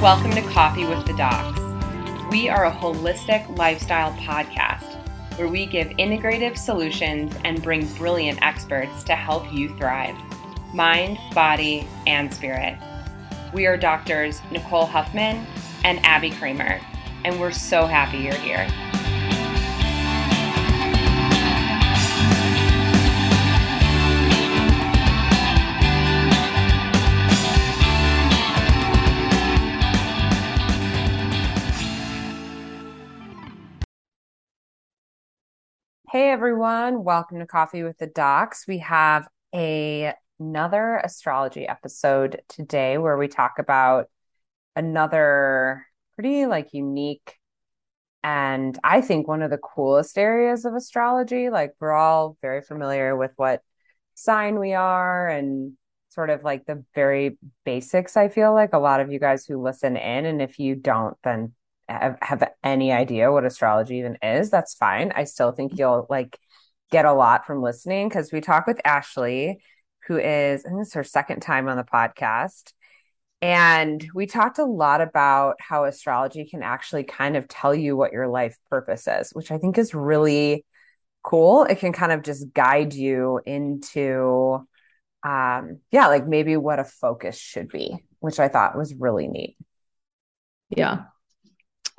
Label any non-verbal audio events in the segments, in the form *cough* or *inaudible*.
Welcome to Coffee with the Docs. We are a holistic lifestyle podcast where we give integrative solutions and bring brilliant experts to help you thrive mind, body, and spirit. We are doctors Nicole Huffman and Abby Kramer, and we're so happy you're here. Hey everyone, welcome to Coffee with the Docs. We have a, another astrology episode today where we talk about another pretty like unique and I think one of the coolest areas of astrology. Like we're all very familiar with what sign we are and sort of like the very basics, I feel like a lot of you guys who listen in and if you don't then have, have any idea what astrology even is, that's fine. I still think you'll like get a lot from listening because we talk with Ashley, who is, I think it's her second time on the podcast. And we talked a lot about how astrology can actually kind of tell you what your life purpose is, which I think is really cool. It can kind of just guide you into, um, yeah, like maybe what a focus should be, which I thought was really neat. Yeah,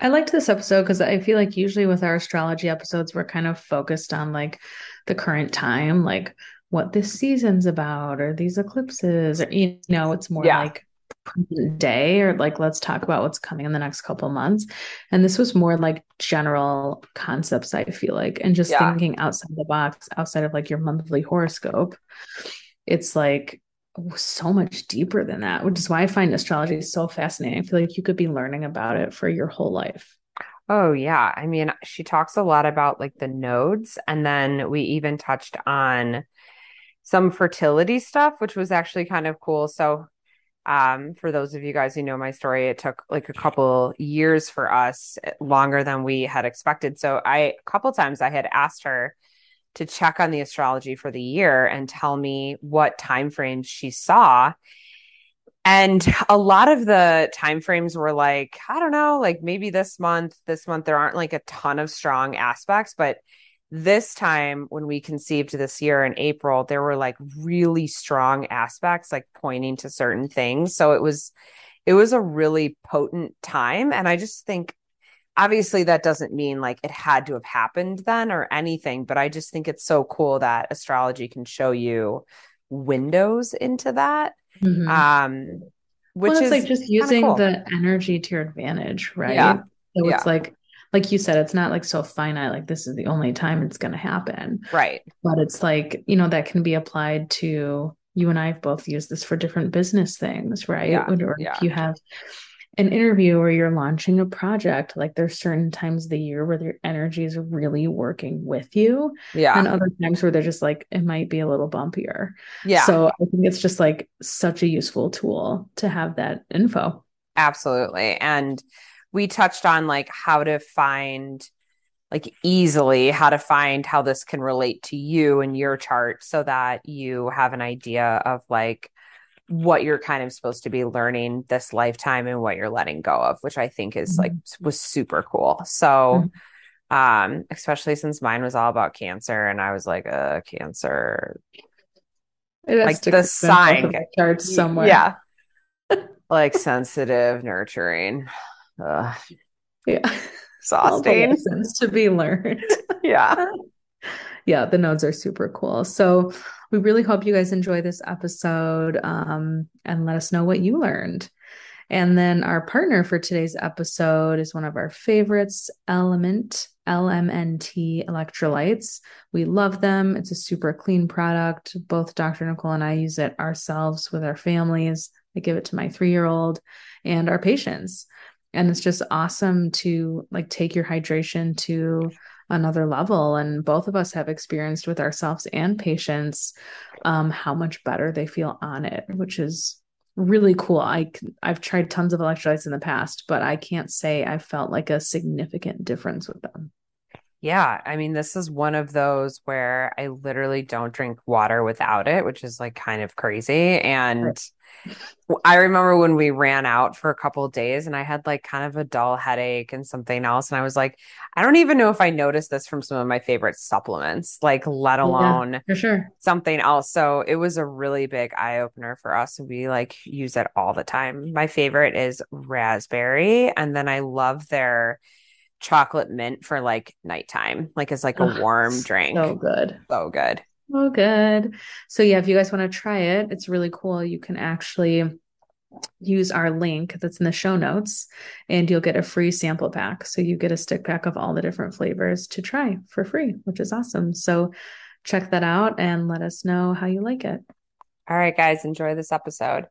I liked this episode because I feel like usually with our astrology episodes, we're kind of focused on like the current time, like what this season's about or these eclipses, or you know, it's more yeah. like day or like let's talk about what's coming in the next couple months. And this was more like general concepts, I feel like, and just yeah. thinking outside the box, outside of like your monthly horoscope. It's like so much deeper than that, which is why I find astrology so fascinating. I feel like you could be learning about it for your whole life. Oh, yeah. I mean, she talks a lot about like the nodes. And then we even touched on some fertility stuff, which was actually kind of cool. So, um, for those of you guys who know my story, it took like a couple years for us, longer than we had expected. So, I, a couple times I had asked her, to check on the astrology for the year and tell me what time frames she saw. And a lot of the time frames were like i don't know like maybe this month this month there aren't like a ton of strong aspects but this time when we conceived this year in april there were like really strong aspects like pointing to certain things. So it was it was a really potent time. And i just think obviously that doesn't mean like it had to have happened then or anything but i just think it's so cool that astrology can show you windows into that mm-hmm. um which well, is like just using cool. the energy to your advantage right yeah. so yeah. it's like like you said it's not like so finite like this is the only time it's going to happen right but it's like you know that can be applied to you and i have both used this for different business things right yeah. or yeah. if you have an interview or you're launching a project, like there's certain times of the year where their energy is really working with you. Yeah. And other times where they're just like, it might be a little bumpier. Yeah. So I think it's just like such a useful tool to have that info. Absolutely. And we touched on like how to find like easily how to find how this can relate to you and your chart so that you have an idea of like what you're kind of supposed to be learning this lifetime and what you're letting go of, which I think is mm-hmm. like was super cool. So mm-hmm. um especially since mine was all about cancer and I was like uh cancer like the sign charts somewhere. Yeah. like sensitive, nurturing. Ugh. Yeah. *laughs* Exhausting. to be learned. *laughs* yeah. *laughs* Yeah, the nodes are super cool. So we really hope you guys enjoy this episode um, and let us know what you learned. And then our partner for today's episode is one of our favorites, Element LMNT electrolytes. We love them. It's a super clean product. Both Dr. Nicole and I use it ourselves with our families. I give it to my three year old and our patients. And it's just awesome to like take your hydration to another level and both of us have experienced with ourselves and patients um, how much better they feel on it which is really cool. I i've tried tons of electrolytes in the past but i can't say i felt like a significant difference with them Yeah, I mean, this is one of those where I literally don't drink water without it, which is like kind of crazy. And I remember when we ran out for a couple of days and I had like kind of a dull headache and something else. And I was like, I don't even know if I noticed this from some of my favorite supplements, like let alone yeah, for sure. something else. So it was a really big eye opener for us. We like use it all the time. My favorite is raspberry. And then I love their chocolate mint for like nighttime, like it's like a warm drink. So good. So good. Oh, good. So, yeah, if you guys want to try it, it's really cool. You can actually use our link that's in the show notes and you'll get a free sample pack. So, you get a stick pack of all the different flavors to try for free, which is awesome. So, check that out and let us know how you like it. All right, guys, enjoy this episode.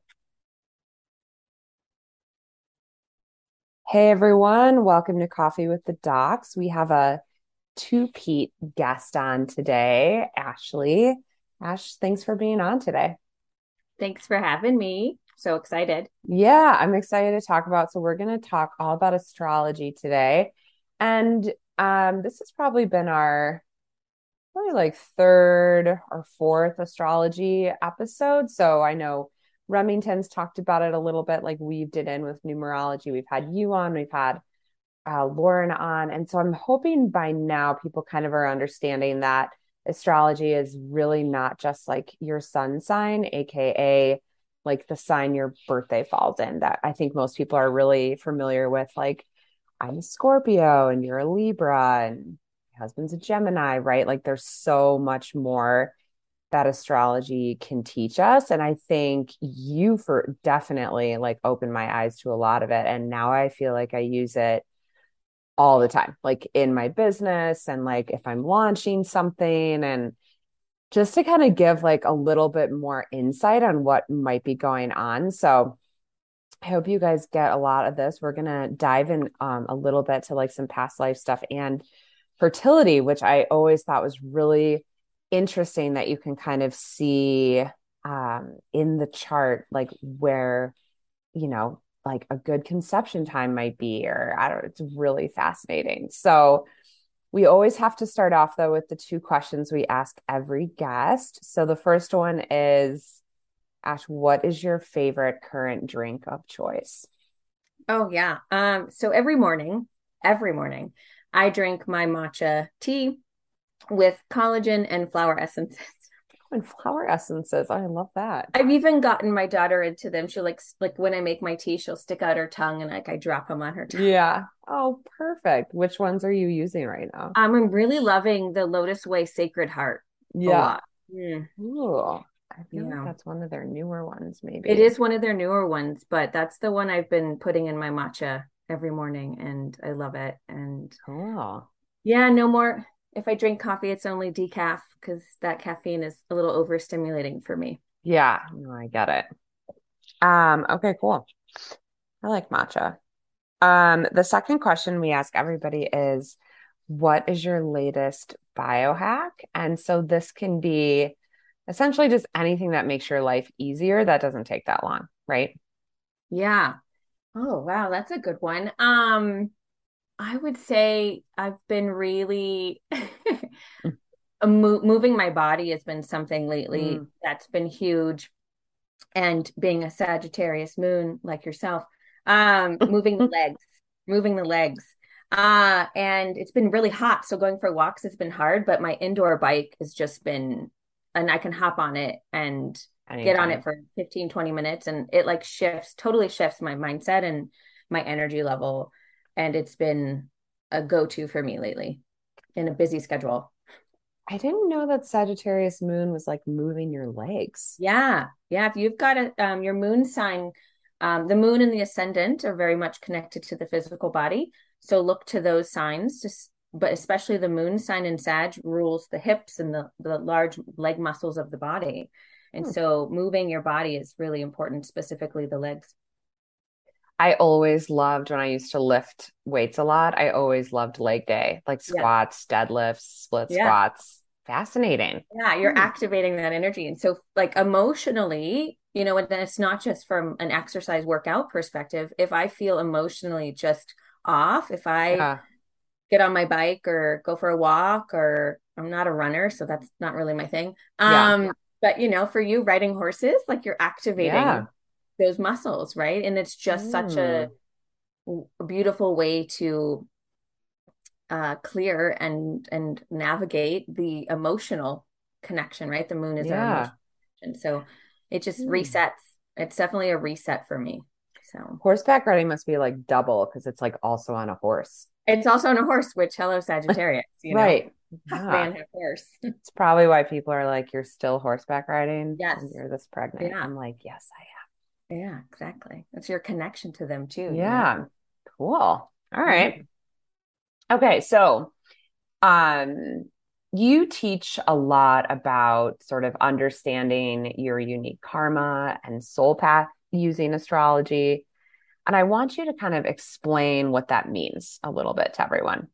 Hey, everyone. Welcome to Coffee with the Docs. We have a two Pete guest on today, Ashley. Ash, thanks for being on today. Thanks for having me. So excited. Yeah, I'm excited to talk about. So we're going to talk all about astrology today. And um, this has probably been our probably like third or fourth astrology episode. So I know Remington's talked about it a little bit, like weaved it in with numerology. We've had you on, we've had uh, Lauren on. And so I'm hoping by now people kind of are understanding that astrology is really not just like your sun sign, AKA like the sign your birthday falls in. That I think most people are really familiar with. Like, I'm a Scorpio and you're a Libra and my husband's a Gemini, right? Like, there's so much more that astrology can teach us and i think you for definitely like opened my eyes to a lot of it and now i feel like i use it all the time, like in my business and like if I'm launching something and just to kind of give like a little bit more insight on what might be going on. So I hope you guys get a lot of this. We're going to dive in um, a little bit to like some past life stuff and fertility, which I always thought was really interesting that you can kind of see um, in the chart, like where, you know, like a good conception time might be or i don't it's really fascinating. So we always have to start off though with the two questions we ask every guest. So the first one is ash what is your favorite current drink of choice? Oh yeah. Um so every morning every morning i drink my matcha tea with collagen and flower essences and flower essences. I love that. I've even gotten my daughter into them. She likes like when I make my tea, she'll stick out her tongue and like I drop them on her tongue. Yeah. Oh, perfect. Which ones are you using right now? Um, I'm really loving the LotusWei Sacred Heart. Yeah. Mm. Ooh. I feel yeah. like that's one of their newer ones, maybe. It is one of their newer ones, but that's the one I've been putting in my matcha every morning and I love it. And cool. Yeah, no more if I drink coffee, it's only decaf because that caffeine is a little overstimulating for me. Yeah, no, I get it. Um, okay, cool. I like matcha. Um, the second question we ask everybody is what is your latest biohack? And so this can be essentially just anything that makes your life easier that doesn't take that long, right? Yeah. Oh, wow, that's a good one. Um I would say I've been really *laughs* mo- moving my body has been something lately mm. that's been huge. And being a Sagittarius moon like yourself, um, *laughs* moving the legs, moving the legs. Uh, and it's been really hot. So going for walks has been hard, but my indoor bike has just been, and I can hop on it and get on it for 15, 20 minutes. And it like shifts, totally shifts my mindset and my energy level and it's been a go-to for me lately in a busy schedule. I didn't know that Sagittarius moon was like moving your legs. Yeah. Yeah. If you've got a um, your moon sign, um, the moon and the ascendant are very much connected to the physical body. So look to those signs, just but especially the moon sign in Sag rules the hips and the, the large leg muscles of the body. And hmm. so moving your body is really important, specifically the legs. I always loved when I used to lift weights a lot. I always loved leg day, like squats, yeah. deadlifts, split yeah. squats. Fascinating. Yeah, you're mm. activating that energy. And so, like, emotionally, you know, and then it's not just from an exercise workout perspective. If I feel emotionally just off, if I, yeah. get on my bike or go for a walk or I'm not a runner, so that's not really my thing. Um, but you know, for you riding horses, like you're activating. Those muscles, right? And it's just mm. such a, beautiful way to uh, clear and and navigate the emotional connection, right? The moon is yeah. and so it just mm. resets. It's definitely a reset for me. So horseback riding must be like double because it's like also on a horse. It's also on a horse, which hello Sagittarius, you know? right? *laughs* Yeah. Horse. it's probably why people are like, "You're still horseback riding." Yes, you're this pregnant. Yeah. I'm like, yes, I am. Yeah, exactly. It's your connection to them too. Yeah, you know? cool. All right. mm-hmm. Okay, so um you teach a lot about sort of understanding your unique karma and soul path using astrology. And I want you to kind of explain what that means a little bit to everyone.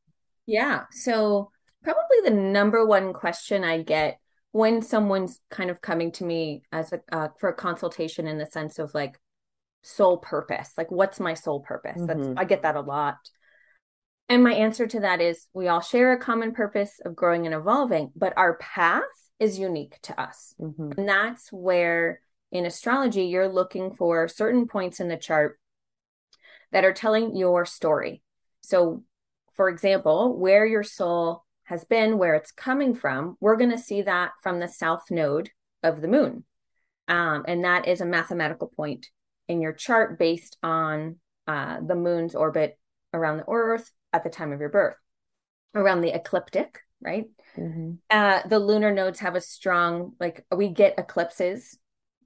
Yeah. So, probably the number one question I get when someone's kind of coming to me as a uh, for a consultation in the sense of like soul purpose, like what's my soul purpose? Mm-hmm. That's I get that a lot. And my answer to that is we all share a common purpose of growing and evolving, but our path is unique to us. Mm-hmm. And that's where in astrology you're looking for certain points in the chart that are telling your story. So, for example, where your soul has been, where it's coming from, we're going to see that from the south node of the moon. Um, and that is a mathematical point in your chart based on uh, the moon's orbit around the earth at the time of your birth around the ecliptic right mm-hmm. uh, the lunar nodes have a strong like we get eclipses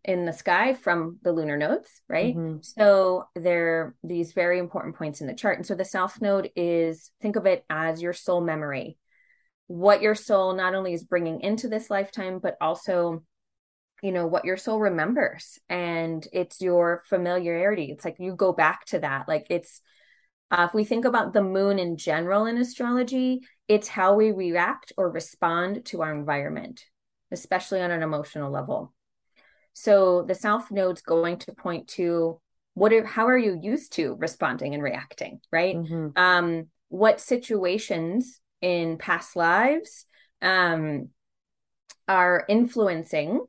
in the sky from the lunar nodes right mm-hmm. so they're these very important points in the chart and so the south node is think of it as your soul memory what your soul not only is bringing into this lifetime but also you know what your soul remembers and it's your familiarity it's like you go back to that like it's uh, if we think about the moon in general in astrology, it's how we react or respond to our environment, especially on an emotional level. So the south node's going to point to what are, how are you used to responding and reacting, right? Mm-hmm. Um, what situations in past lives um, are influencing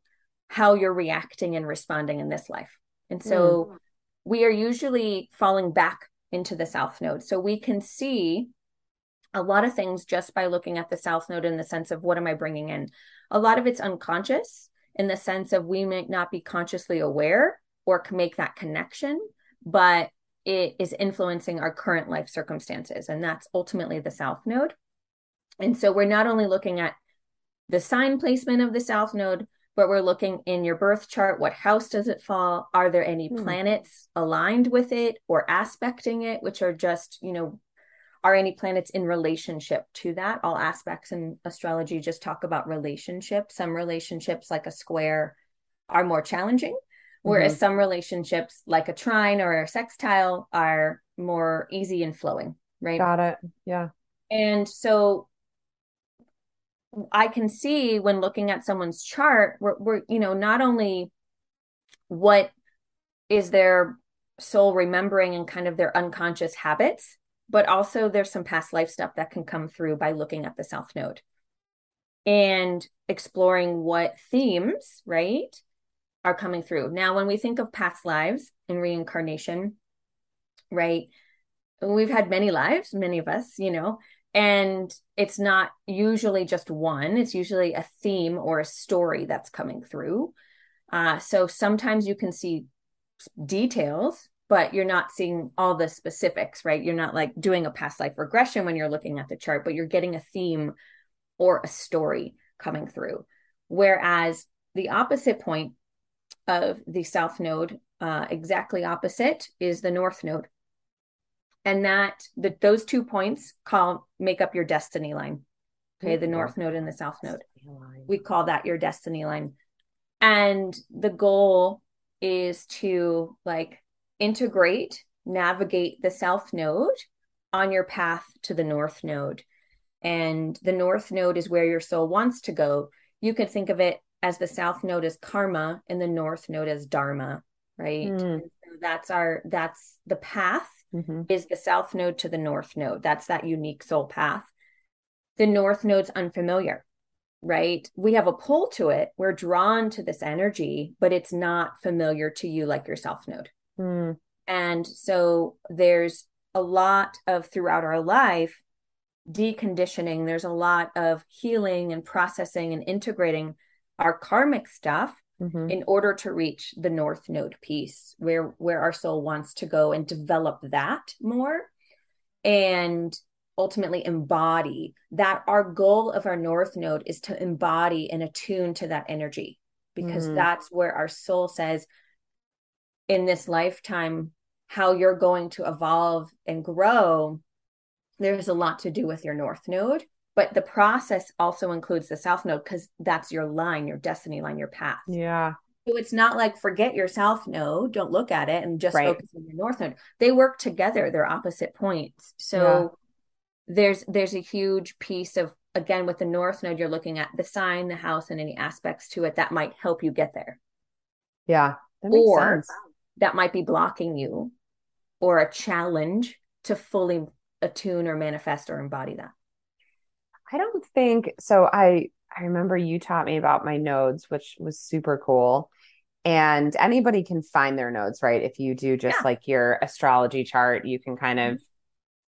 how you're reacting and responding in this life. And so mm. we are usually falling back into the south node. So we can see a lot of things just by looking at the south node in the sense of what am I bringing in? A lot of it's unconscious in the sense of we may not be consciously aware or can make that connection, but it is influencing our current life circumstances. And that's ultimately the south node. And so we're not only looking at the sign placement of the south node, but we're looking in your birth chart what house does it fall? Are there any mm. planets aligned with it or aspecting it which are just you know are any planets in relationship to that? All aspects in astrology just talk about relationships some relationships like a square are more challenging whereas mm-hmm. some relationships like a trine or a sextile are more easy and flowing right? Got it. Yeah. And so I can see when looking at someone's chart, we're, we're, you know, not only what is their soul remembering and kind of their unconscious habits, but also there's some past life stuff that can come through by looking at the South Node and exploring what themes, right, are coming through. Now, when we think of past lives and reincarnation, right, we've had many lives, many of us, you know, and it's not usually just one it's usually a theme or a story that's coming through. Uh, so sometimes you can see details but you're not seeing all the specifics right? You're not like doing a past life regression when you're looking at the chart but you're getting a theme or a story coming through. Whereas the opposite point of the south node uh, exactly opposite is the north node and that the, those two points call make up your destiny line. Okay the north node and the south node. We call that your destiny line. And the goal is to like integrate navigate the south node on your path to the north node. And the north node is where your soul wants to go. You can think of it as the south node as karma and the north node as dharma right? Mm. so that's our that's the path mm-hmm. is the south node to the north node. That's that unique soul path. The north node's unfamiliar, right? We have a pull to it. We're drawn to this energy, but it's not familiar to you like your south node. Mm. And so there's a lot of throughout our life deconditioning. There's a lot of healing and processing and integrating our karmic stuff mm-hmm. in order to reach the north node piece where where our soul wants to go and develop that more and ultimately embody that our goal of our north node is to embody and attune to that energy because mm-hmm. that's where our soul says in this lifetime how you're going to evolve and grow there's a lot to do with your north node but the process also includes the south node because that's your line your destiny line your path yeah so it's not like forget your south node don't look at it and just right. focus on your north node they work together they're opposite points so yeah. there's there's a huge piece of again with the north node you're looking at the sign the house and any aspects to it that might help you get there yeah or sense. that might be blocking you or a challenge to fully attune or manifest or embody that I don't think so. I I remember you taught me about my nodes, which was super cool. And anybody can find their nodes, right? If you do just yeah. like your astrology chart, you can kind of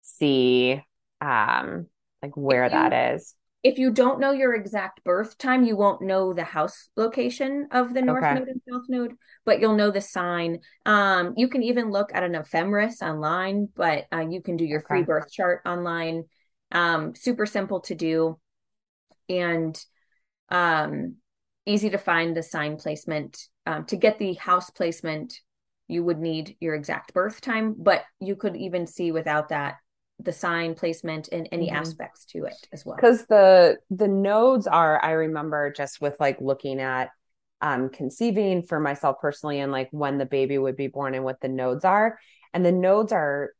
see um like where you, that is. If you don't know your exact birth time, you won't know the house location of the north okay. node and south node, but you'll know the sign. Um, you can even look at an ephemeris online, but uh, you can do your okay. free birth chart online um, super simple to do and um, easy to find the sign placement. Um, to get the house placement, you would need your exact birth time, but you could even see without that the sign placement and any mm-hmm. aspects to it as well. Because the the nodes are, I remember just with like looking at um conceiving for myself personally and like when the baby would be born and what the nodes are. And the nodes are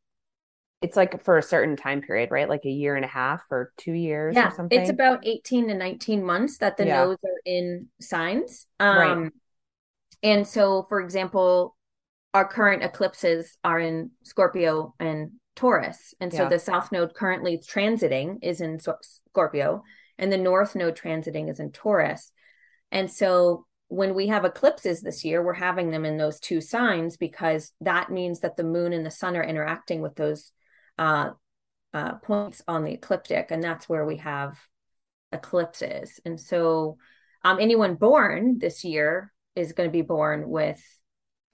it's like for a certain time period, right? Like a year and a half or two years yeah, or something. It's about 18 to 19 months that the yeah. nodes are in signs. Um, right. And so, for example, our current eclipses are in Scorpio and Taurus. And so yeah. the south node currently transiting is in Scorpio and the north node transiting is in Taurus. And so when we have eclipses this year, we're having them in those two signs because that means that the moon and the sun are interacting with those uh, uh, points on the ecliptic, and that's where we have eclipses. And so, um, anyone born this year is going to be born with,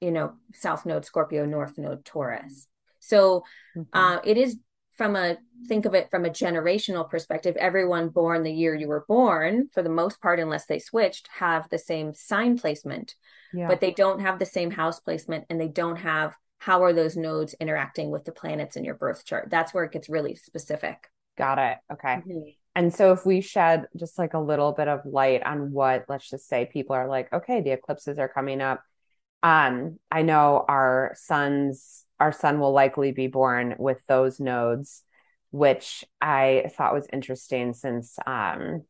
you know, South Node Scorpio, North Node Taurus. So, mm-hmm. uh, it is from a think of it from a generational perspective everyone born the year you were born for the most part unless they switched have the same sign placement yeah. but they don't have the same house placement and they don't have how are those nodes interacting with the planets in your birth chart? That's where it gets really specific. Got it. Okay. Mm-hmm. And so if we shed just like a little bit of light on what, let's just say people are like, okay, the eclipses are coming up. Um, I know our sons, our son will likely be born with those nodes, which I thought was interesting since um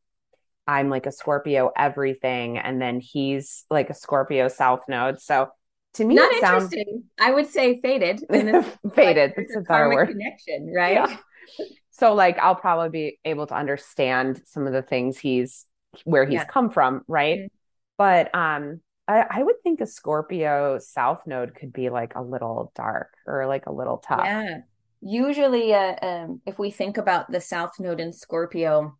I'm like a Scorpio everything, and then he's like a Scorpio South node. So to me not sounds... interesting. I would say fated *laughs* faded. like, it's a better word. connection right? Yeah. so like i'll probably be able to understand some of the things he's where he's yeah. come from right? Mm-hmm. but um I, I would think a scorpio south node could be like a little dark or like a little tough. Yeah. Usually uh, um, if we think about the south node in scorpio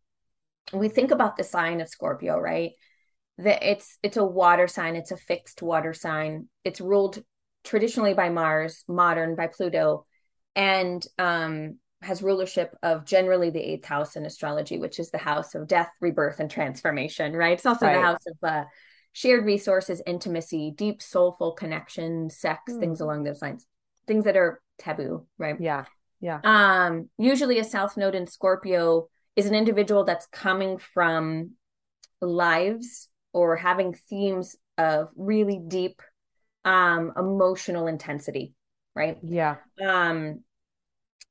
we think about the sign of scorpio right that it's it's a water sign it's a fixed water sign. It's ruled traditionally by mars modern by pluto and um has rulership of generally the eighth house in astrology which is the house of death rebirth and transformation right? It's also right. the house of uh, shared resources intimacy deep soulful connection sex mm. things along those lines. Things that are taboo right? Yeah yeah. Um usually a south node in scorpio is an individual that's coming from lives or having themes of really deep um emotional intensity right yeah um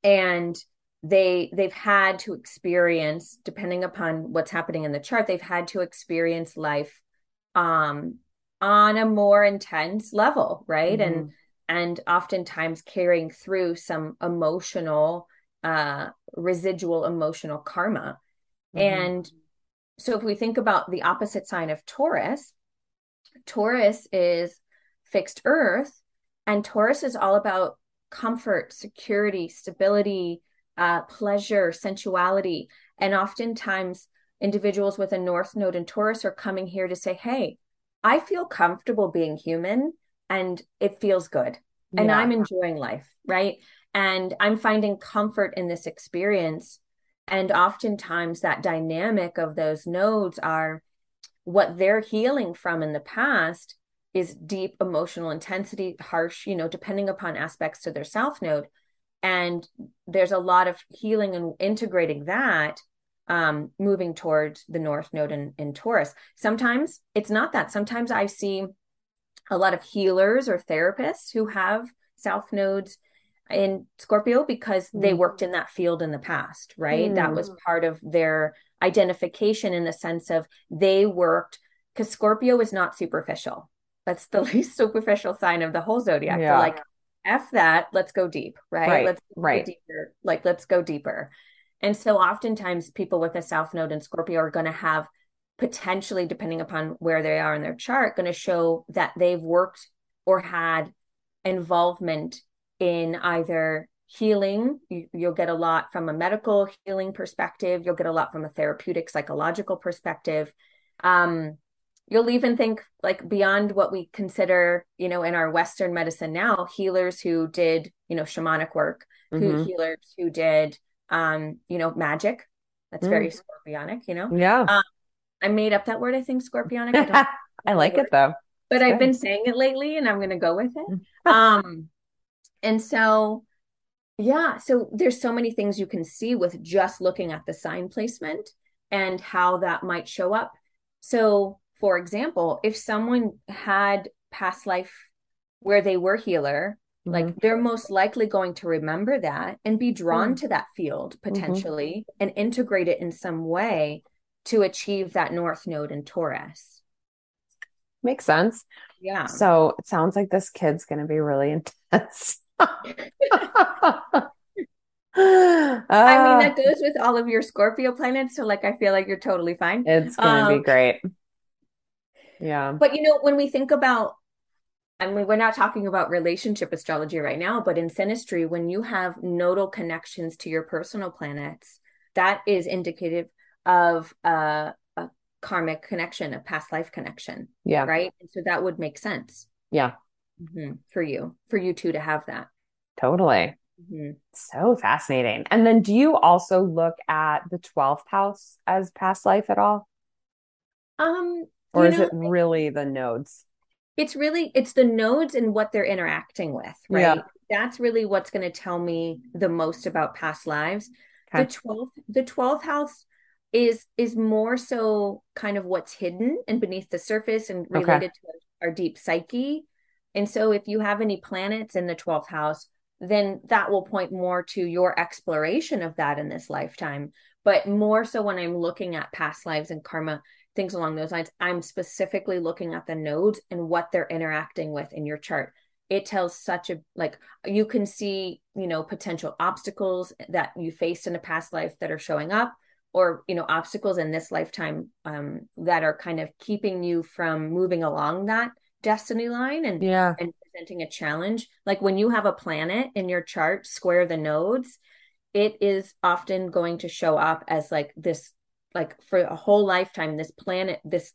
and they they've had to experience depending upon what's happening in the chart they've had to experience life um on a more intense level right mm-hmm. and and oftentimes carrying through some emotional uh residual emotional karma mm-hmm. and so if we think about the opposite sign of taurus taurus is fixed earth and taurus is all about comfort security stability uh, pleasure sensuality and oftentimes individuals with a north node in taurus are coming here to say hey i feel comfortable being human and it feels good and yeah. I'm enjoying life, right? And I'm finding comfort in this experience. And oftentimes, that dynamic of those nodes are what they're healing from in the past is deep emotional intensity, harsh, you know, depending upon aspects to their south node. And there's a lot of healing and integrating that um, moving towards the north node in, in Taurus. Sometimes it's not that. Sometimes I see a lot of healers or therapists who have south nodes in Scorpio because they mm. worked in that field in the past, right? Mm. That was mm. part of their identification in the sense of they worked because Scorpio is not superficial. That's the *laughs* least superficial sign of the whole zodiac. Yeah. like, F that, let's go deep, right? right. Let's right. deeper. Like, let's go deeper. And so oftentimes people with a South Node in Scorpio are going to have potentially, depending upon where they are in their chart, going to show that they've worked or had involvement in either healing. You, will get a lot from a medical healing perspective, you'll get a lot from a therapeutic, psychological perspective. Um, you'll even think like beyond what we consider, you know, in our Western medicine now, healers who did, you know, shamanic work, mm-hmm. who healers who did, um, you know, magic. That's mm. very scorpionic, you know? Yeah. Um, I made up that word, I think, scorpionic. I, *laughs* I like it though. But I've been saying it lately and I'm going to go with it. *laughs* um, and so, yeah, so there's so many things you can see with just looking at the sign placement and how that might show up. So, for example, if someone had past life where they were healer, mm-hmm. like they're most likely going to remember that and be drawn mm-hmm. to that field mm-hmm. potentially mm-hmm. and integrate it in some way to achieve that north node in Taurus. Makes sense. Yeah. So it sounds like this kid's going to be really *laughs* intense. I mean, that *laughs* goes with all of your Scorpio planets. So, like, I feel like you're totally fine. It's going to um, be great. Yeah. But, you know, when we think about, I mean, we're not talking about relationship astrology right now, but in synastry, when you have nodal connections to your personal planets, that is indicative of uh, a karmic connection, a past life connection. Yeah. Right. And so that would make sense. Yeah. Mm-hmm. For you, for you two to have that. Totally. Mm-hmm. So fascinating. And then do you also look at the 12th house as past life at all? Um, or is know, it really the nodes? It's really it's the nodes and what they're interacting with, right? Yeah. That's really what's going to tell me the most about past lives. Okay. The 12th the 12th house is is more so kind of what's hidden and beneath the surface and related okay. to our deep psyche. And so if you have any planets in the 12th house, then that will point more to your exploration of that in this lifetime. But more so when I'm looking at past lives and karma, things along those lines, I'm specifically looking at the nodes and what they're interacting with in your chart. It tells such a like you can see, you know, potential obstacles that you faced in a past life that are showing up or you know obstacles in this lifetime um, that are kind of keeping you from moving along that destiny line and yeah and presenting a challenge like when you have a planet in your chart square the nodes it is often going to show up as like this like for a whole lifetime this planet this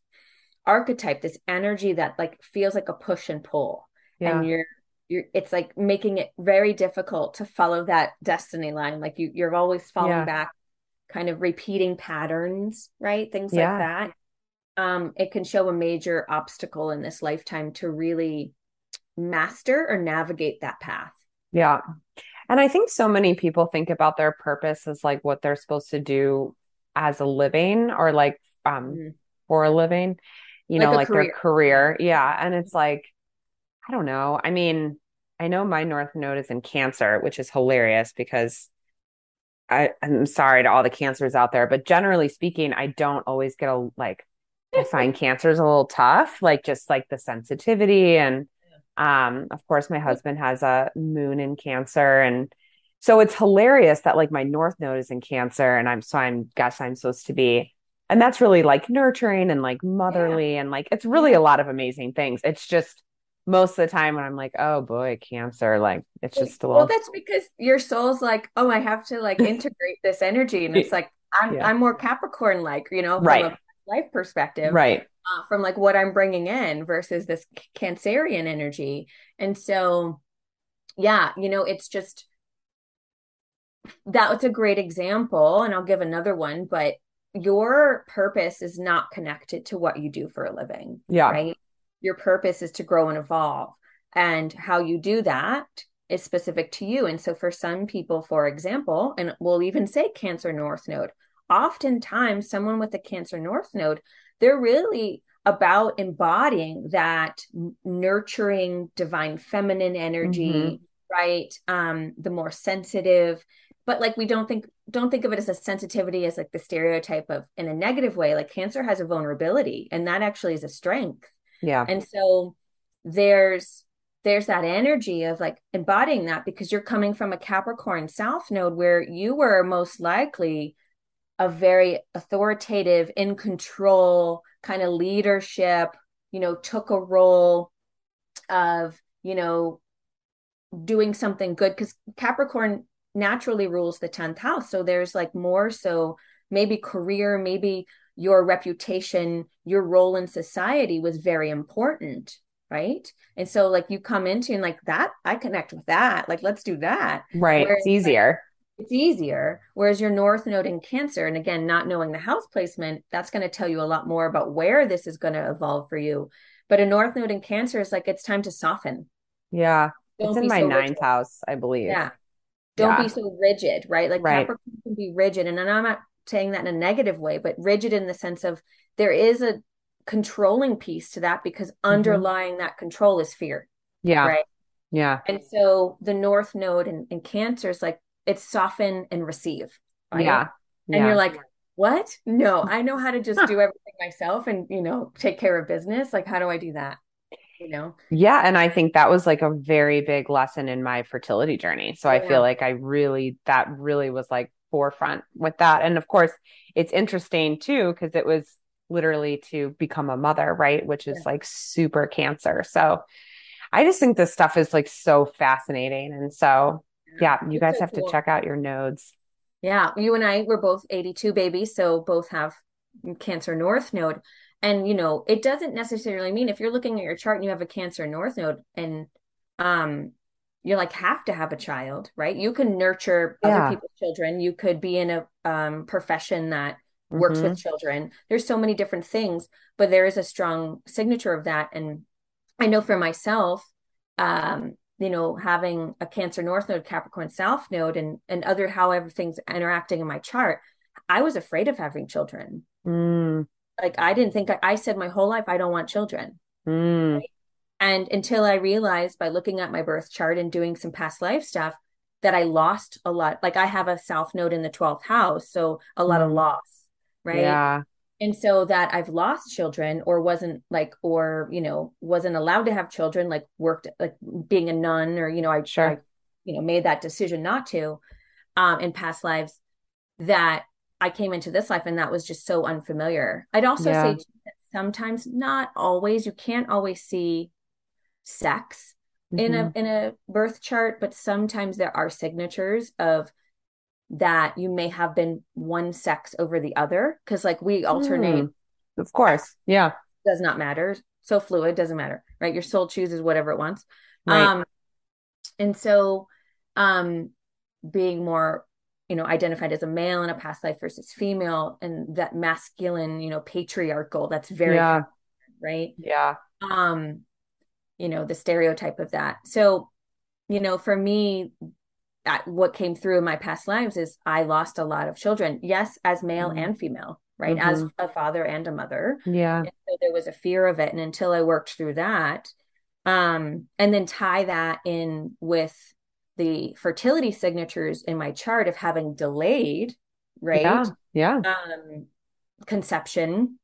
archetype this energy that like feels like a push and pull yeah. and you're you're it's like making it very difficult to follow that destiny line like you you're always falling yeah. back kind of repeating patterns, right? Things yeah. like that. Um, it can show a major obstacle in this lifetime to really master or navigate that path. Yeah. And I think so many people think about their purpose as like what they're supposed to do as a living or like um mm-hmm. for a living, you like know, like career. their career. Yeah. And it's like, I don't know. I mean, I know my North Node is in Cancer, which is hilarious because I, I'm sorry to all the cancers out there, but generally speaking, I don't always get a like I find cancers a little tough, like just like the sensitivity and Um, of course, my husband has a moon in Cancer, and so it's hilarious that like my North Node is in Cancer, and I'm so I'm guess I'm supposed to be, and that's really like nurturing and like motherly, yeah. and like it's really a lot of amazing things. It's just most of the time when I'm like, oh boy, Cancer, like it's just a little. Well, that's because your soul's like, oh, I have to like *laughs* integrate this energy, and it's like I'm yeah. I'm more Capricorn like, you know, right. Life perspective, right uh, from like what I'm bringing in versus this Cancerian energy. And so, yeah, you know, it's just that was a great example. And I'll give another one, but your purpose is not connected to what you do for a living. Yeah. Right. Your purpose is to grow and evolve. And how you do that is specific to you. And so for some people, for example, and we'll even say Cancer North Node, oftentimes someone with a Cancer North Node they're really about embodying that nurturing divine feminine energy mm-hmm. right? Um the more sensitive but like we don't think don't think of it as a sensitivity as like the stereotype of in a negative way like cancer has a vulnerability and that actually is a strength. Yeah. And so there's there's that energy of like embodying that because you're coming from a capricorn south node where you were most likely a very authoritative, in control kind of leadership, you know, took a role of, you know, doing something good because Capricorn naturally rules the 10th house. So there's like more so maybe career, maybe your reputation, your role in society was very important. Right. And so, like, you come into and like that, I connect with that. Like, let's do that. Right. Whereas, it's easier it's easier. Whereas your North Node in Cancer, and again, not knowing the house placement, that's going to tell you a lot more about where this is going to evolve for you. But a North Node in Cancer is like it's time to soften. Yeah. Don't it's in my so ninth rigid. house, I believe. Yeah. Don't yeah. be so rigid, right? Like right. Capricorn can be rigid. And I'm not saying that in a negative way, but rigid in the sense of there is a controlling piece to that because mm-hmm. underlying that control is fear. Yeah. Right. Yeah. And so the North Node in, in Cancer is like it's soften and receive. Right? Yeah. And yeah. you're like, what? No, *laughs* I know how to just do everything myself and, you know, take care of business. Like, how do I do that? You know? Yeah. And I think that was like a very big lesson in my fertility journey. So I feel like I really, that really was like forefront with that. And of course, it's interesting too, because it was literally to become a mother, right? Which is yeah. like super cancer. So I just think this stuff is like so fascinating. And so yeah, you guys have to check out your nodes. Yeah, you and I were both 82 babies, so both have Cancer North node. And you know, it doesn't necessarily mean if you're looking at your chart and you have a Cancer North node and um you're like have to have a child, right? You can nurture yeah. other people's children. You could be in a um profession that works mm-hmm. with children. There's so many different things, but there is a strong signature of that. And I know for myself, um, you know, having a Cancer North Node, Capricorn South Node, and and other how everything's interacting in my chart, I was afraid of having children. Mm. Like I didn't think I, I, said my whole life I don't want children. Mm. Right? And until I realized by looking at my birth chart and doing some past life stuff that I lost a lot. Like I have a South Node in the twelfth house, so a lot mm. of loss. Right. Yeah and so that i've lost children or wasn't like or you know wasn't allowed to have children like worked like being a nun or you know i sure. I, you know made that decision not to um in past lives that i came into this life and that was just so unfamiliar i'd also yeah. say sometimes not always you can't always see sex mm-hmm. in a mm-hmm. in a birth chart but sometimes there are signatures of that you may have been one sex over the other because like we alternate. Mm, of course. Yeah. Does not matter. So fluid doesn't matter right? Your soul chooses whatever it wants. Right. um and so um being more you know identified as a male in a past life versus female and that masculine you know patriarchal that's very yeah. right? Yeah. Um you know the stereotype of that. So you know for me what came through in my past lives is I lost a lot of children. Yes, as male mm-hmm. and female, right? Mm-hmm. As a father and a mother. Yeah. So there was a fear of it. And until I worked through that, um, and then tie that in with the fertility signatures in my chart of having delayed, right? Yeah. yeah. Um, conception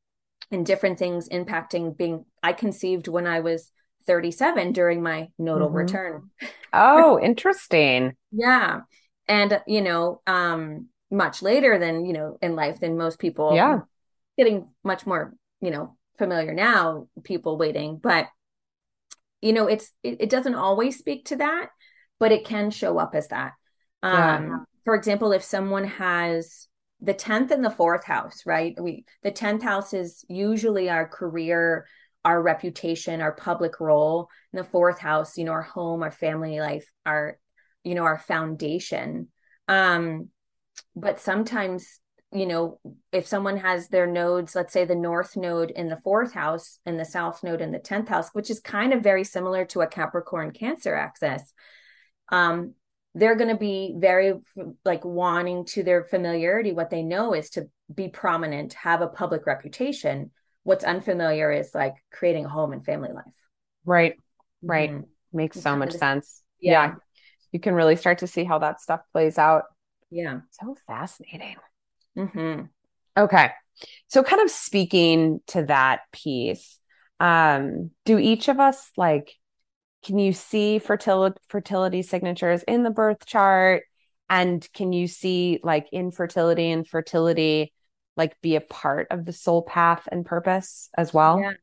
and different things impacting being I conceived when I was 37 during my nodal Mhm. return. Oh, interesting. *laughs* Yeah. And, you know, um, much later than, you know, in life than most people. Yeah. Getting much more, you know, familiar now, people waiting. But, you know, it's, it, it doesn't always speak to that, but it can show up as that. Yeah. Um, for example, if someone has the 10th and the fourth house, right? We, the 10th house is usually our career, our reputation, our public role. in the fourth house, you know, our home, our family life, our, you know, our foundation. Um, but sometimes, you know, if someone has their nodes, let's say the north node in the fourth house and the south node in the 10th house, which is kind of very similar to a Capricorn Cancer axis, um, they're going to be very like wanting to their familiarity. What they know is to be prominent, have a public reputation. What's unfamiliar is like creating a home and family life. Right. Right. Mhm. Makes so much sense. Yeah. You can really start to see how that stuff plays out. Yeah. So fascinating. Mm-hmm. Okay. So kind of speaking to that piece, um, do each of us like can you see fertility fertility signatures in the birth chart? And can you see like infertility and fertility like be a part of the soul path and purpose as well? Yeah.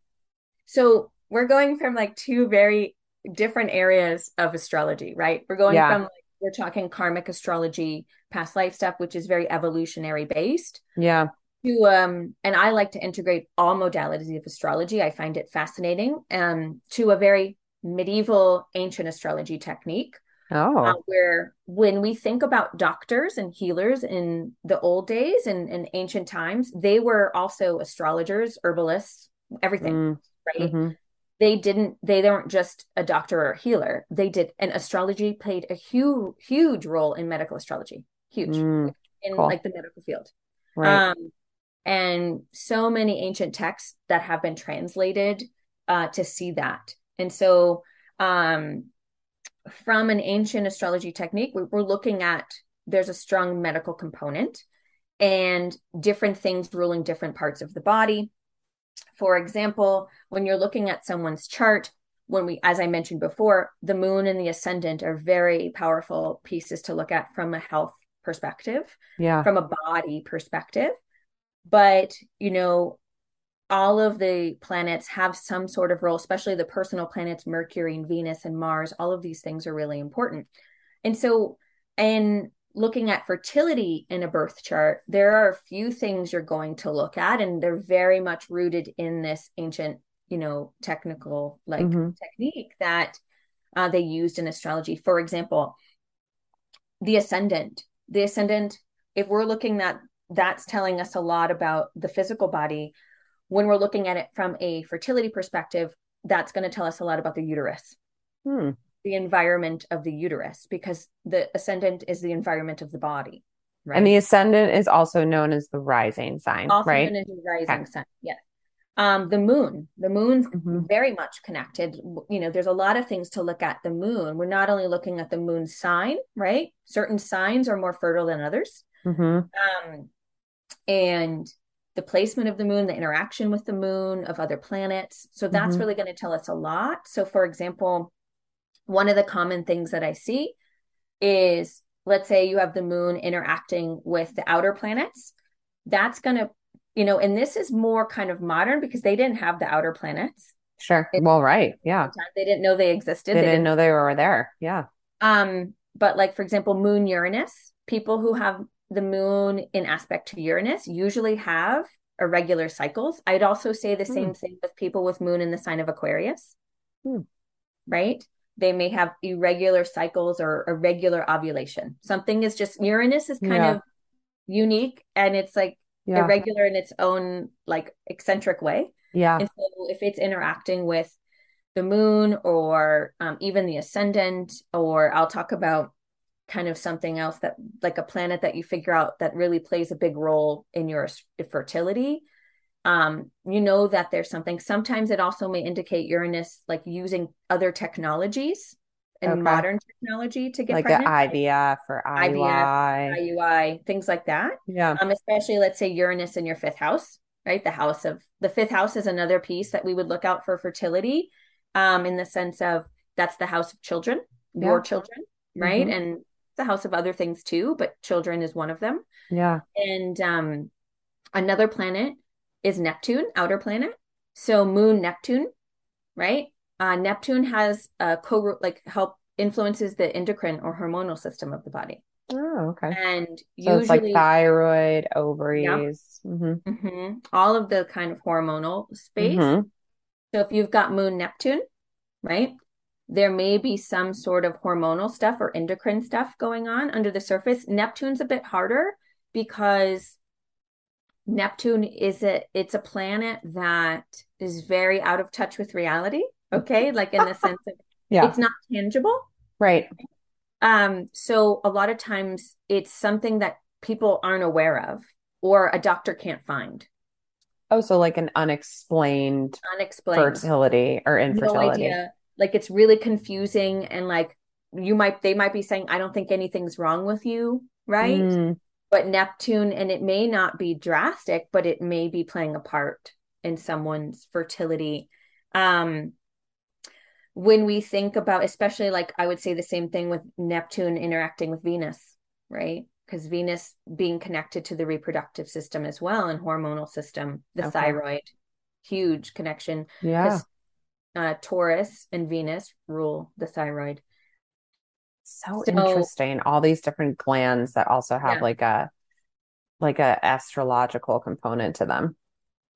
So we're going from like two very different areas of astrology, right? We're going Yeah. from like, we're talking karmic astrology, past life stuff, which is very evolutionary based, Yeah. to um, and I like to integrate all modalities of astrology. I find it fascinating. Um, to a very medieval ancient astrology technique. Oh. uh, where when we think about doctors and healers in the old days and in ancient times, they were also astrologers, herbalists, everything, Mm, right? mhm. They didn't, they weren't just a doctor or a healer. They did, and astrology played a huge, huge role in medical astrology, huge Mm, in cool. like the medical field. right. Um, and so many ancient texts that have been translated uh, to see that. And so, um, from an ancient astrology technique, we- we're looking at there's a strong medical component and different things ruling different parts of the body. For example, when you're looking at someone's chart, when we, as I mentioned before, the moon and the ascendant are very powerful pieces to look at from a health perspective Yeah. from a body perspective. But, you know, all of the planets have some sort of role, especially the personal planets, Mercury and Venus and Mars. All of these things are really important. And so, in looking at fertility in a birth chart, there are a few things you're going to look at, and they're very much rooted in this ancient, you know, technical like Mhm. technique that uh, they used in astrology. For example, the ascendant. The ascendant, if we're looking at that's telling us a lot about the physical body. When we're looking at it from a fertility perspective, that's going to tell us a lot about the uterus, Hmm. the environment of the uterus, because the ascendant is the environment of the body, right? And the ascendant is also known as the rising sign, also right? known as the rising Okay. sun. Yes. Um, the moon, the moon's Mhm. very much connected. You know, there's a lot of things to look at the moon. We're not only looking at the moon sign, right? Certain signs are more fertile than others. Mhm. Um, and the placement of the moon, the interaction with the moon, of other planets. So that's Mhm. really going to tell us a lot. So, for example, one of the common things that I see is let's say you have the moon interacting with the outer planets. That's going to, you know, and this is more kind of modern because they didn't have the outer planets. Sure. It- Well, right. Yeah. They didn't know they existed. They They didn't know they were there. Yeah. Um, but like for example, moon Uranus, people who have the moon in aspect to Uranus usually have irregular cycles. I'd also say the same thing with people with moon in the sign of Aquarius. Hmm. Right? They may have irregular cycles or irregular ovulation. Something is just Uranus is kind Yeah. of unique and it's like Yeah. irregular in its own like eccentric way. Yeah. And so if it's interacting with the moon or um, even the ascendant, or I'll talk about kind of something else that like a planet that you figure out that really plays a big role in your fertility. Um, you know that there's something. Sometimes it also may indicate Uranus like using other technologies and Okay. modern technology to get Like pregnant, IVF or IVF, IUI. IUI, things like that Yeah. um, especially let's say Uranus in your fifth house, right? The house of the fifth house is another piece that we would look out for fertility. um, in the sense of that's the house of children, yeah. your children, right? Mm-hmm. And the house of other things too, but children is one of them. Yeah. And um, another planet is Neptune, outer planet. So moon Neptune, right? Uh, Neptune has a co like help influences the endocrine or hormonal system of the body. Oh, okay. And so usually, it's like thyroid, ovaries, yeah. mm-hmm. Mm-hmm. all of the kind of hormonal space. Mm-hmm. So if you've got Moon Neptune, right, there may be some sort of hormonal stuff or endocrine stuff going on under the surface. Neptune's a bit harder because Neptune is a it's a planet that is very out of touch with reality. Okay, like in the sense of *laughs* yeah. it's not tangible. Right. Um, so a lot of times it's something that people aren't aware of or a doctor can't find. Oh, so like an unexplained, unexplained fertility or infertility. No like it's really confusing and like you might they might be saying, I don't think anything's wrong with you, right? Mm. But Neptune, and it may not be drastic, but it may be playing a part in someone's fertility. Um, when we think about especially like i would say the same thing with neptune interacting with venus right because venus being connected to the reproductive system as well and hormonal system the okay. thyroid huge connection yeah uh, taurus and venus rule the thyroid so, so, interesting all these different glands that also have yeah. like a like a astrological component to them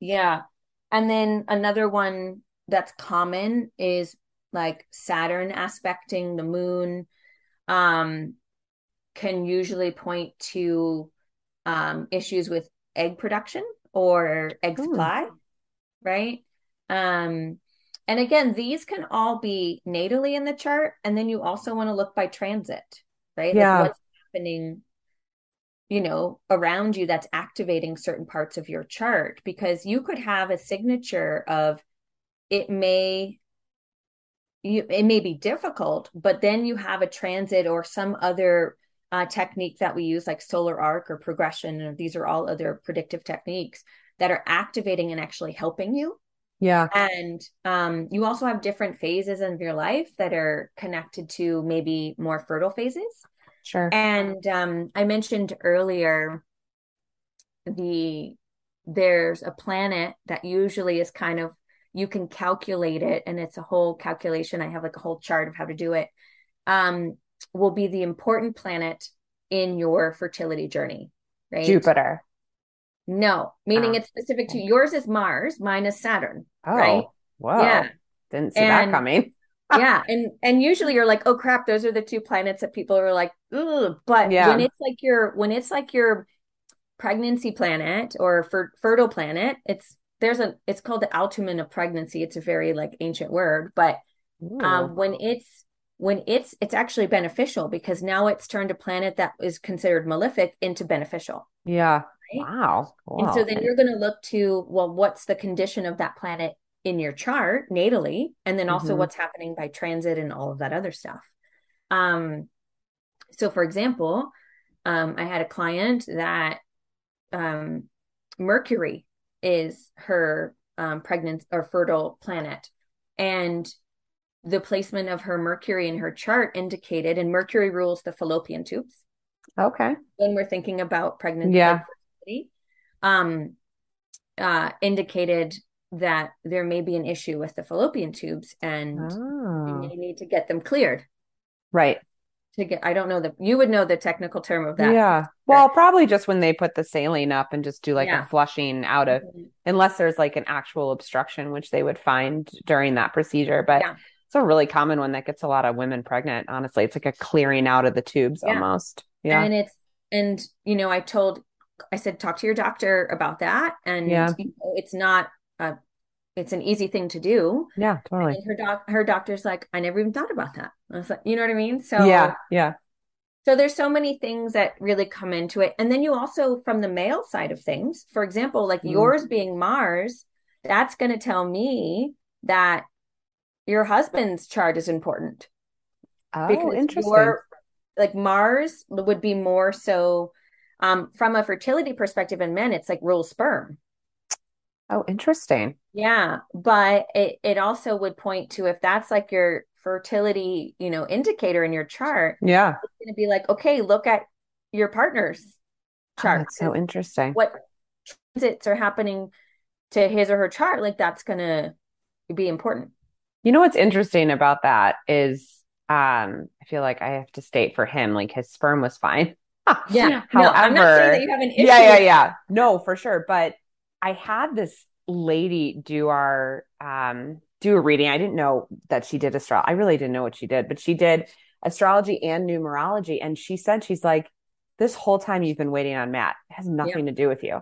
yeah and then another one that's common is like Saturn aspecting the moon um, can usually point to um, issues with egg production or egg supply, Ooh. right? Um, and again, these can all be natally in the chart. And then you also want to look by transit, right? Yeah. Like what's happening, you know, around you that's activating certain parts of your chart because you could have a signature of it may you, it may be difficult, but then you have a transit or some other uh, technique that we use, like solar arc or progression. Or these are all other predictive techniques that are activating and actually helping you. Yeah. And um, you also have different phases of your life that are connected to maybe more fertile phases. Sure. And um, I mentioned earlier the there's a planet that usually is kind of you can calculate it and it's a whole calculation i have like a whole chart of how to do it um, will be the important planet in your fertility journey right jupiter no meaning oh. it's specific to yours is mars mine is saturn oh right? wow. Yeah. Didn't see and, that coming. *laughs* yeah and and usually you're like oh crap those are the two planets that people are like Ugh. but yeah. when it's like your when it's like your pregnancy planet or fer- fertile planet it's there's a it's called the almuten of pregnancy. It's a very like ancient word. But um, when it's when it's it's actually beneficial because now it's turned a planet that is considered malefic into beneficial. Yeah right? wow. and so then you're going to look to well what's the condition of that planet in your chart natally and then also mm-hmm. what's happening by transit and all of that other stuff um so for example um i had a client that um mercury is her um, pregnant or fertile planet. And the placement of her Mercury in her chart indicated, and Mercury rules the fallopian tubes. Okay. When we're thinking about pregnancy, yeah. Um, uh, indicated that there may be an issue with the fallopian tubes and oh. you may need to get them cleared. Right to get i don't know that you would know the technical term of that yeah well probably just when they put the saline up and just do like yeah. a flushing out of mm-hmm. unless there's like an actual obstruction which they would find during that procedure but yeah. it's a really common one that gets a lot of women pregnant honestly it's like a clearing out of the tubes yeah. almost yeah and it's and you know i told i said talk to your doctor about that and yeah. You know, it's not a it's an easy thing to do. Yeah, totally. And her doc her doctor's like, I never even thought about that. I was like, you know what I mean? So yeah, yeah. So there's so many things that really come into it. And then you also from the male side of things, for example, like mm. yours being Mars, that's going to tell me that your husband's chart is important. Oh, because interesting. Your, like Mars would be more so um, from a fertility perspective in men, it's like rule sperm Oh, interesting. Yeah, but it it also would point to if that's like your fertility, you know, indicator in your chart, Yeah. it's going to be like, okay, look at your partner's Oh, chart. that's so interesting. What transits are happening to his or her chart, like that's going to be important. You know what's interesting about that is um I feel like I have to state for him like his sperm was fine. *laughs* Yeah. No, I'm not saying that However, you have an issue. yeah, yeah, yeah. No, for sure. But I had this lady do our um do a reading. I didn't know that she did astrology. I really didn't know what she did, but she did astrology and numerology. And she said she's like, this whole time you've been waiting on Matt. It has nothing to do with you.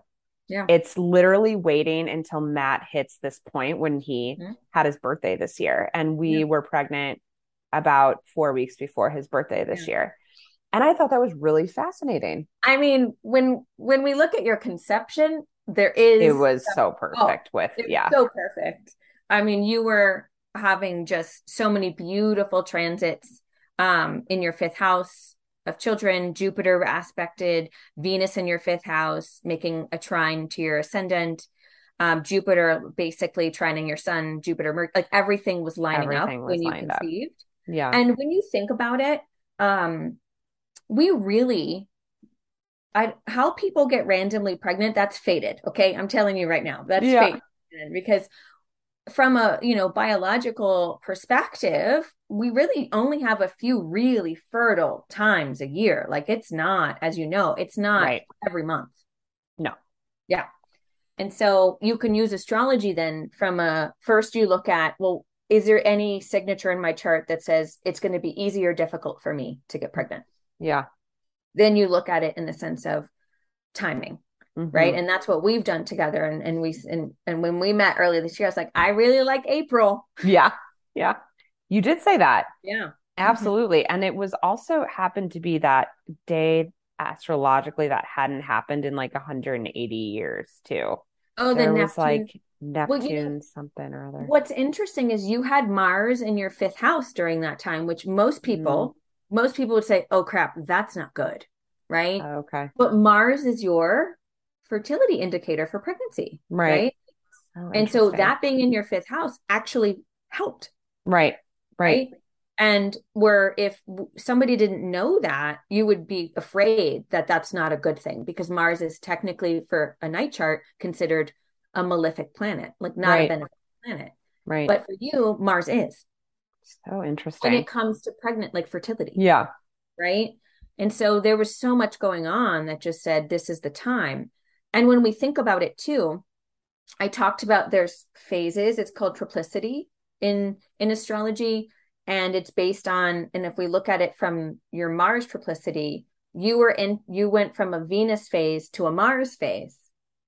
Yeah. It's literally waiting until Matt hits this point when he Mhm. had his birthday this year. And we Yeah. were pregnant about four weeks before his birthday this Yeah. year. And I thought that was really fascinating. I mean, when when we look at your conception, there is It was so perfect with, yeah. so perfect. I mean, you were having just so many beautiful transits um, in your fifth house of children, Jupiter aspected, Venus in your fifth house, making a trine to your ascendant, um, Jupiter basically trining your sun, Jupiter, Merc- like everything was lining Everything up was when you lined up. conceived. Yeah. And when you think about it, um, we really, I how people get randomly pregnant, that's fated. Okay, I'm telling you right now, that's Yeah. fated because from a you know biological perspective, we really only have a few really fertile times a year. Like it's not, as you know, it's not Right. every month. No. Yeah. And so you can use astrology then from a first you look at, well, is there any signature in my chart that says it's going to be easy or difficult for me to get pregnant? Yeah. Then you look at it in the sense of timing, Mhm. right? And that's what we've done together. And and we and and when we met earlier this year, I was like, I really like April. Yeah. Yeah. You did say that. Yeah. Absolutely. And it was also happened to be that day astrologically that hadn't happened in like 180 years too. Oh, there the was Neptune. like Well, you know, Neptune something or other. What's interesting is you had Mars in your fifth house during that time, which most people, most people would say, oh crap, that's not good, right? Oh, okay. But Mars is your fertility indicator for pregnancy, Right. right? Oh, And so that being in your fifth house actually helped, Right. Right. right? And where if somebody didn't know that, you would be afraid that that's not a good thing because Mars is technically for a night chart considered a malefic planet, like not Right. a beneficial planet. Right. But for you, Mars is so interesting. when it comes to pregnant, like fertility. Yeah. right? And so there was so much going on that just said this is the time. And when we think about it too, I talked about there's phases. It's called triplicity in in astrology, and it's based on. And if we look at it from your Mars triplicity, you were in. You went from a Venus phase to a Mars phase,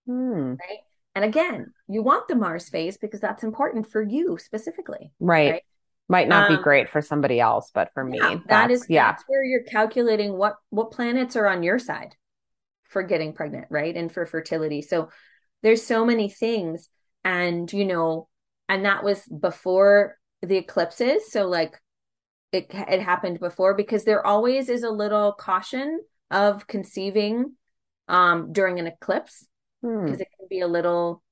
Hmm. right? And again, you want the Mars phase because that's important for you specifically. Right. Right. Might not Um, be great for somebody else, but for me, Yeah, that that's yeah. that's where you're calculating what what planets are on your side for getting pregnant, right? And for fertility. So there's so many things and you know, and that was before the eclipses, so like it it happened before because there always is a little caution of conceiving um during an eclipse Hmm. because it can be a little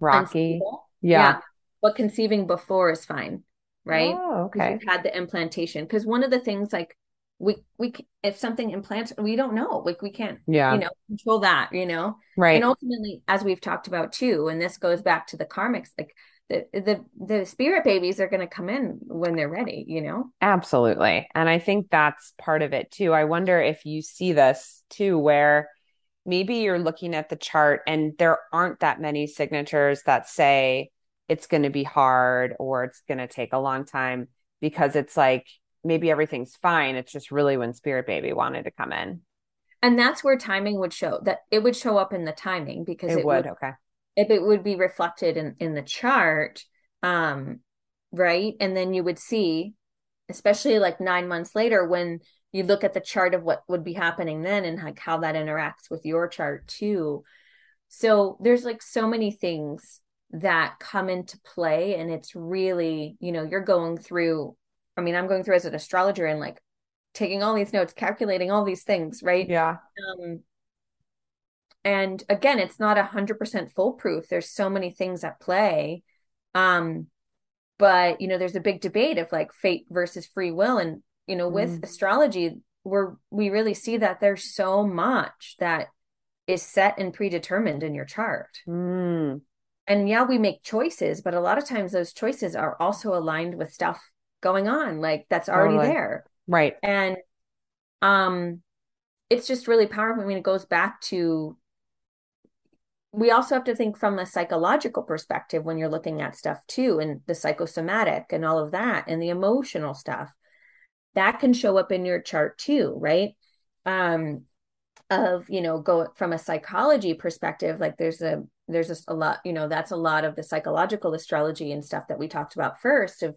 Rocky. unstable. Yeah. But conceiving before is fine, right? Oh, because okay. you've had the implantation. Because one of the things, like we we if something implants, we don't know. Like we can't, Yeah. you know, control that. You know, Right. and ultimately, as we've talked about too, and this goes back to the karmics, like the the the spirit babies are going to come in when they're ready. You know, Absolutely. And I think that's part of it too. I wonder if you see this too, where maybe you're looking at the chart and there aren't that many signatures that say it's going to be hard or it's going to take a long time because it's like maybe everything's fine. It's just really when Spirit Baby wanted to come in. and that's where timing would show that it would show up in the timing because It it, would. would Okay. if it would be reflected in in the chart um right and then you would see especially like 9 months later when you look at the chart of what would be happening then and like how that interacts with your chart too so there's like so many things that come into play and it's really you know you're going through i mean i'm going through as an astrologer and like taking all these notes calculating all these things right Yeah. um and again it's not a hundred percent foolproof there's so many things at play um but you know there's a big debate of like fate versus free will and you know with Mm. astrology we're we really see that there's so much that is set and predetermined in your chart Mm. And yeah we make choices but a lot of times those choices are also aligned with stuff going on like that's already Totally. there Right. and um it's just really powerful i mean it goes back to we also have to think from a psychological perspective when you're looking at stuff too and the psychosomatic and all of that and the emotional stuff that can show up in your chart too right um of you know go from a psychology perspective like there's a there's just a lot you know that's a lot of the psychological astrology and stuff that we talked about first of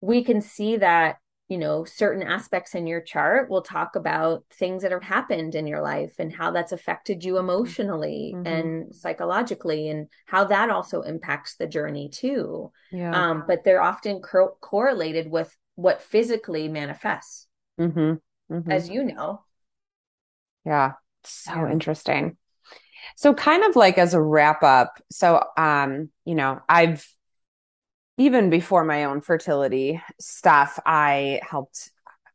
we can see that you know certain aspects in your chart will talk about things that have happened in your life and how that's affected you emotionally Mhm. and psychologically and how that also impacts the journey too Yeah. um but they're often co- correlated with what physically manifests mm-hmm. Mm-hmm. as you know Yeah, so Yeah. interesting. So kind of like as a wrap up, so um, you know, I've even before my own fertility stuff, I helped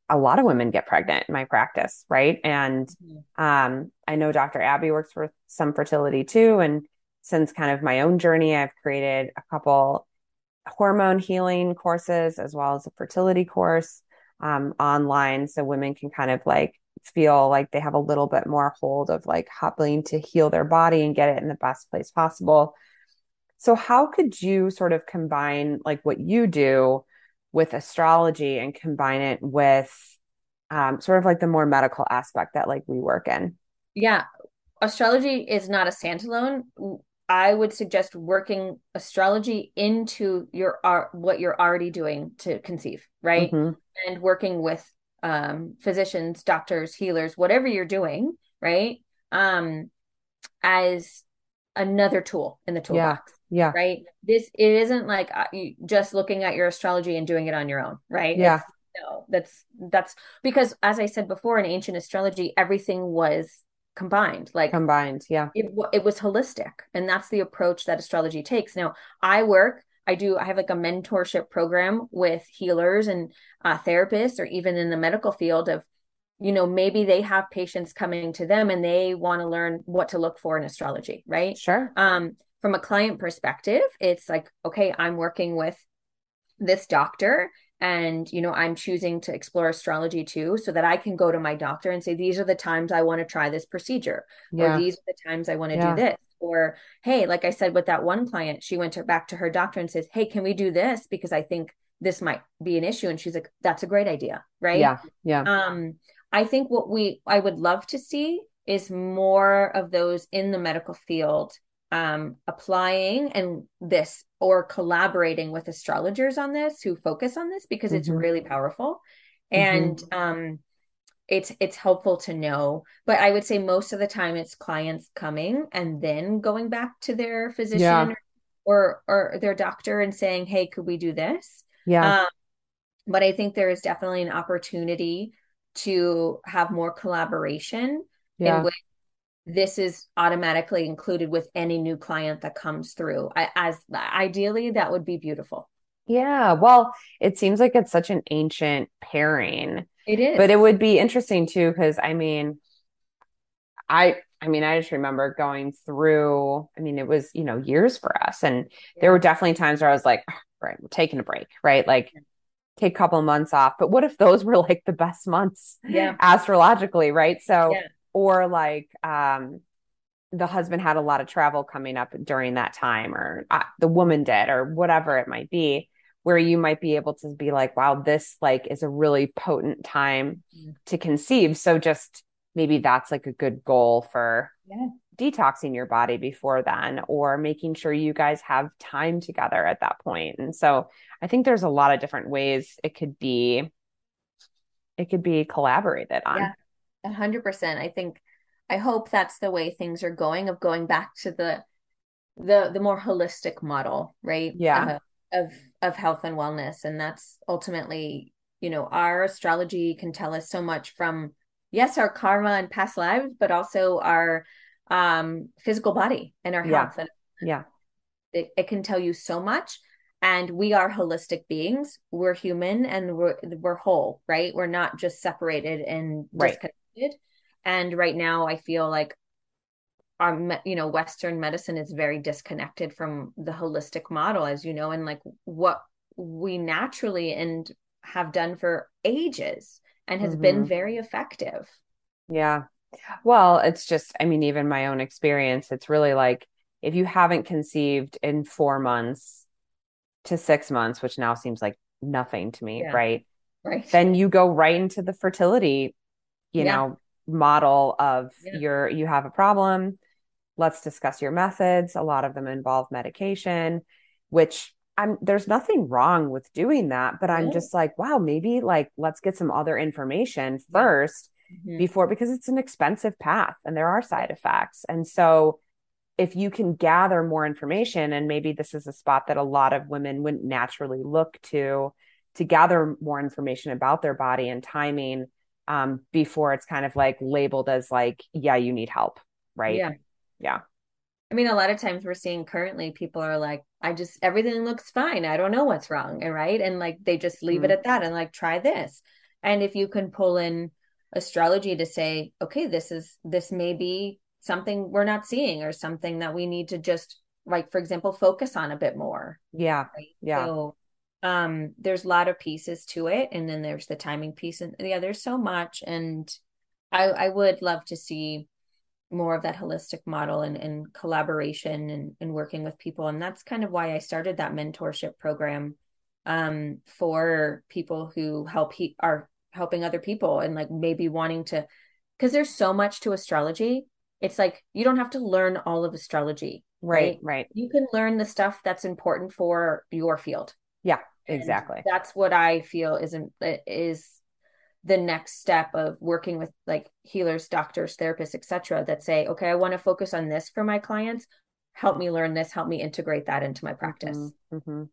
a lot of women get pregnant in my practice, right? And um, I know Dr. Abby works with some fertility too. And since kind of my own journey, I've created a couple hormone healing courses as well as a fertility course um, online. So women can kind of like feel like they have a little bit more hold of like helping to heal their body and get it in the best place possible. So, how could you sort of combine like what you do with astrology and combine it with um, sort of like the more medical aspect that like we work in? yeah astrology is not a standalone i would suggest working astrology into your art what you're already doing to conceive right Mhm. and working with um, physicians doctors healers whatever you're doing right um as another tool in the toolbox Yeah. right this it isn't like uh, just looking at your astrology and doing it on your own right Yeah. It's- no that's that's because as i said before in ancient astrology everything was combined like Combined. Yeah. it, it was holistic and that's the approach that astrology takes now i work i do i have like a mentorship program with healers and uh, therapists or even in the medical field of you know maybe they have patients coming to them and they want to learn what to look for in astrology right Sure. um from a client perspective it's like okay i'm working with this doctor and you know i'm choosing to explore astrology too so that i can go to my doctor and say these are the times i want to try this procedure Yeah. or these are the times I want to Yeah. do this. Or, hey, like I said with that one client, she went to, back to her doctor and says, hey, can we do this? Because I think this might be an issue. And she's like, that's a great idea. Right. Yeah. Yeah. Um, I think what we, I would love to see is more of those in the medical field um, applying and this or collaborating with astrologers on this who focus on this because it's Mhm. really powerful. Mhm. And um, it's it's helpful to know but i would say most of the time it's clients coming and then going back to their physician Yeah. or or their doctor and saying hey could we do this Yeah. um, but i think there is definitely an opportunity to have more collaboration Yeah. in which this is automatically included with any new client that comes through I, as ideally that would be beautiful Yeah. Well, it seems like it's such an ancient pairing. It is But it would be interesting too, because I mean, I I mean, I just remember going through, I mean, it was, you know, years for us. And there were definitely times where I was like, "Oh, right, we're taking a break, right? Like take a couple of months off. But what if those were like the best months yeah astrologically, right? So Yeah. or like um the husband had a lot of travel coming up during that time or uh, the woman did or whatever it might be where you might be able to be like wow this like is a really potent time Mhm. to conceive so just maybe that's like a good goal for Yeah. detoxing your body before then or making sure you guys have time together at that point. and so i think there's a lot of different ways it could be it could be collaborated on Yeah. A hundred percent. I think I hope that's the way things are going of going back to the the the more holistic model, right? Yeah. Uh, of of health and wellness. And that's ultimately, you know, our astrology can tell us so much from yes, our karma and past lives, but also our um, physical body and our Yeah. health. And Yeah. it, it can tell you so much. And we are holistic beings. We're human and we're we're whole, right? We're not just separated and Right. disconnected. And right now, I feel like our you know Western medicine is very disconnected from the holistic model, as you know, and like what we naturally and have done for ages and has been Mhm. very effective. Yeah. Well, it's just, I mean, even my own experience, it's really like if you haven't conceived in four months to six months, which now seems like nothing to me, Yeah. right? Right. Then you go right into the fertility, you Yeah. know, model of Yeah. your you have a problem. Let's discuss your methods. A lot of them involve medication, which I'm there's nothing wrong with doing that, but I'm just like, wow, maybe like let's get some other information first Mhm. before because it's an expensive path and there are side effects. And so if you can gather more information and maybe this is a spot that a lot of women wouldn't naturally look to to gather more information about their body and timing um, before it's kind of like labeled as like yeah you need help right Yeah. Yeah I mean, a lot of times we're seeing currently people are like, I just, everything looks fine. I don't know what's wrong. And right. And like they just leave it Mhm. at that and like try this. And if you can pull in astrology to say, okay, this is, this may be something we're not seeing or something that we need to just, like, for example, focus on a bit more. yeah Right. Yeah. So, um, there's a lot of pieces to it. And then there's the timing piece. And yeah, there's so much. And I, I would love to see more of that holistic model and, and collaboration and, and working with people. And that's kind of why I started that mentorship program um, for people who help he are helping other people and like maybe wanting to because there's so much to astrology. It's like you don't have to learn all of astrology. right right You can learn the stuff that's important for your field. yeah And exactly that's what I feel isn't is the next step of working with like healers, doctors, therapists, etc. that say, okay, I want to focus on this for my clients. Help me learn this. Help me integrate that into my practice. Mhm, mhm.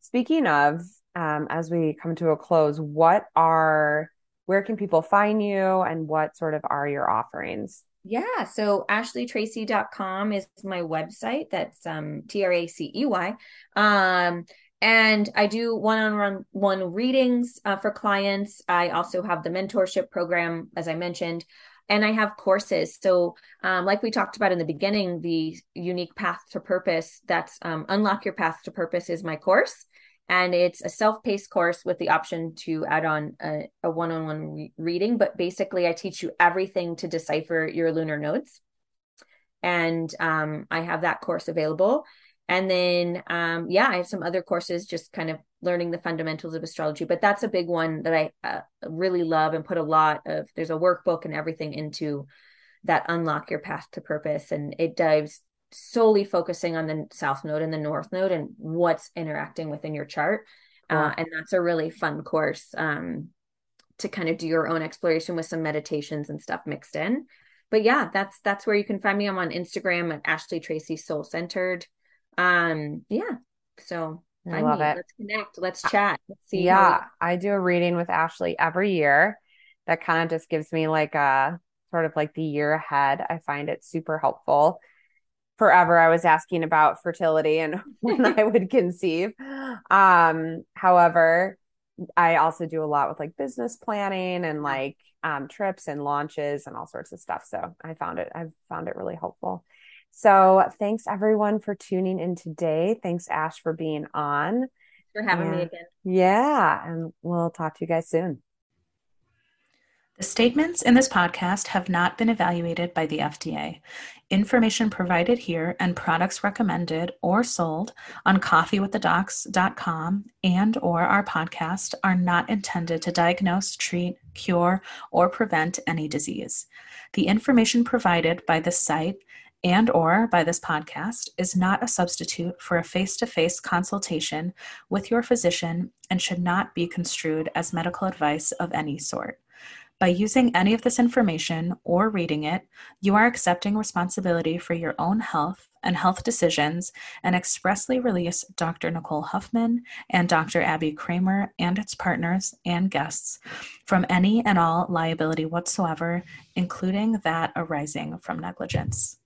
Speaking of, um, as we come to a close, what are, where can people find you and what sort of are your offerings? Yeah. So ashleytracey.com is my website. That's um T R A C E Y. Um and I do one-on-one readings uh, for clients. I also have the mentorship program, as I mentioned, and I have courses. So, um, like we talked about in the beginning, the unique path to purpose. That's um, unlock your path to purpose is my course, and it's a self-paced course with the option to add on a, a one-on-one reading. But basically, I teach you everything to decipher your lunar nodes, and um, I have that course available. And then, um, yeah, I have some other courses just kind of learning the fundamentals of astrology, but that's a big one that I uh, really love and put a lot of, there's a workbook and everything into that unlock your path to purpose. And it dives solely focusing on the South Node and the North Node and what's interacting within your chart. Uh, and that's a really fun course um, to kind of do your own exploration with some meditations and stuff mixed in. But yeah, that's that's where you can find me. I'm on Instagram at Ashley Tracey Soul Centered. Um, yeah. So I love me. it. Let's connect. Let's chat. Let's see. Yeah, I do a reading with Ashley every year. That kind of just gives me like a sort of like the year ahead. I find it super helpful. Forever, I was asking about fertility and *laughs* when I would conceive. Um, however, I also do a lot with like business planning and like um, trips and launches and all sorts of stuff. So I found it, I've found it really helpful. So thanks everyone for tuning in today. Thanks, Ash, for being on. for having me again. Yeah, and we'll talk to you guys soon. The statements in this podcast have not been evaluated by the FDA. Information provided here and products recommended or sold on coffeewiththedocs.com and or our podcast are not intended to diagnose, treat, cure, or prevent any disease. The information provided by this site and or by this podcast is not a substitute for a face-to-face consultation with your physician and should not be construed as medical advice of any sort. By using any of this information or reading it, you are accepting responsibility for your own health and health decisions and expressly release Dr. Nicole Huffman and Dr. Abby Kramer and its partners and guests from any and all liability whatsoever, including that arising from negligence.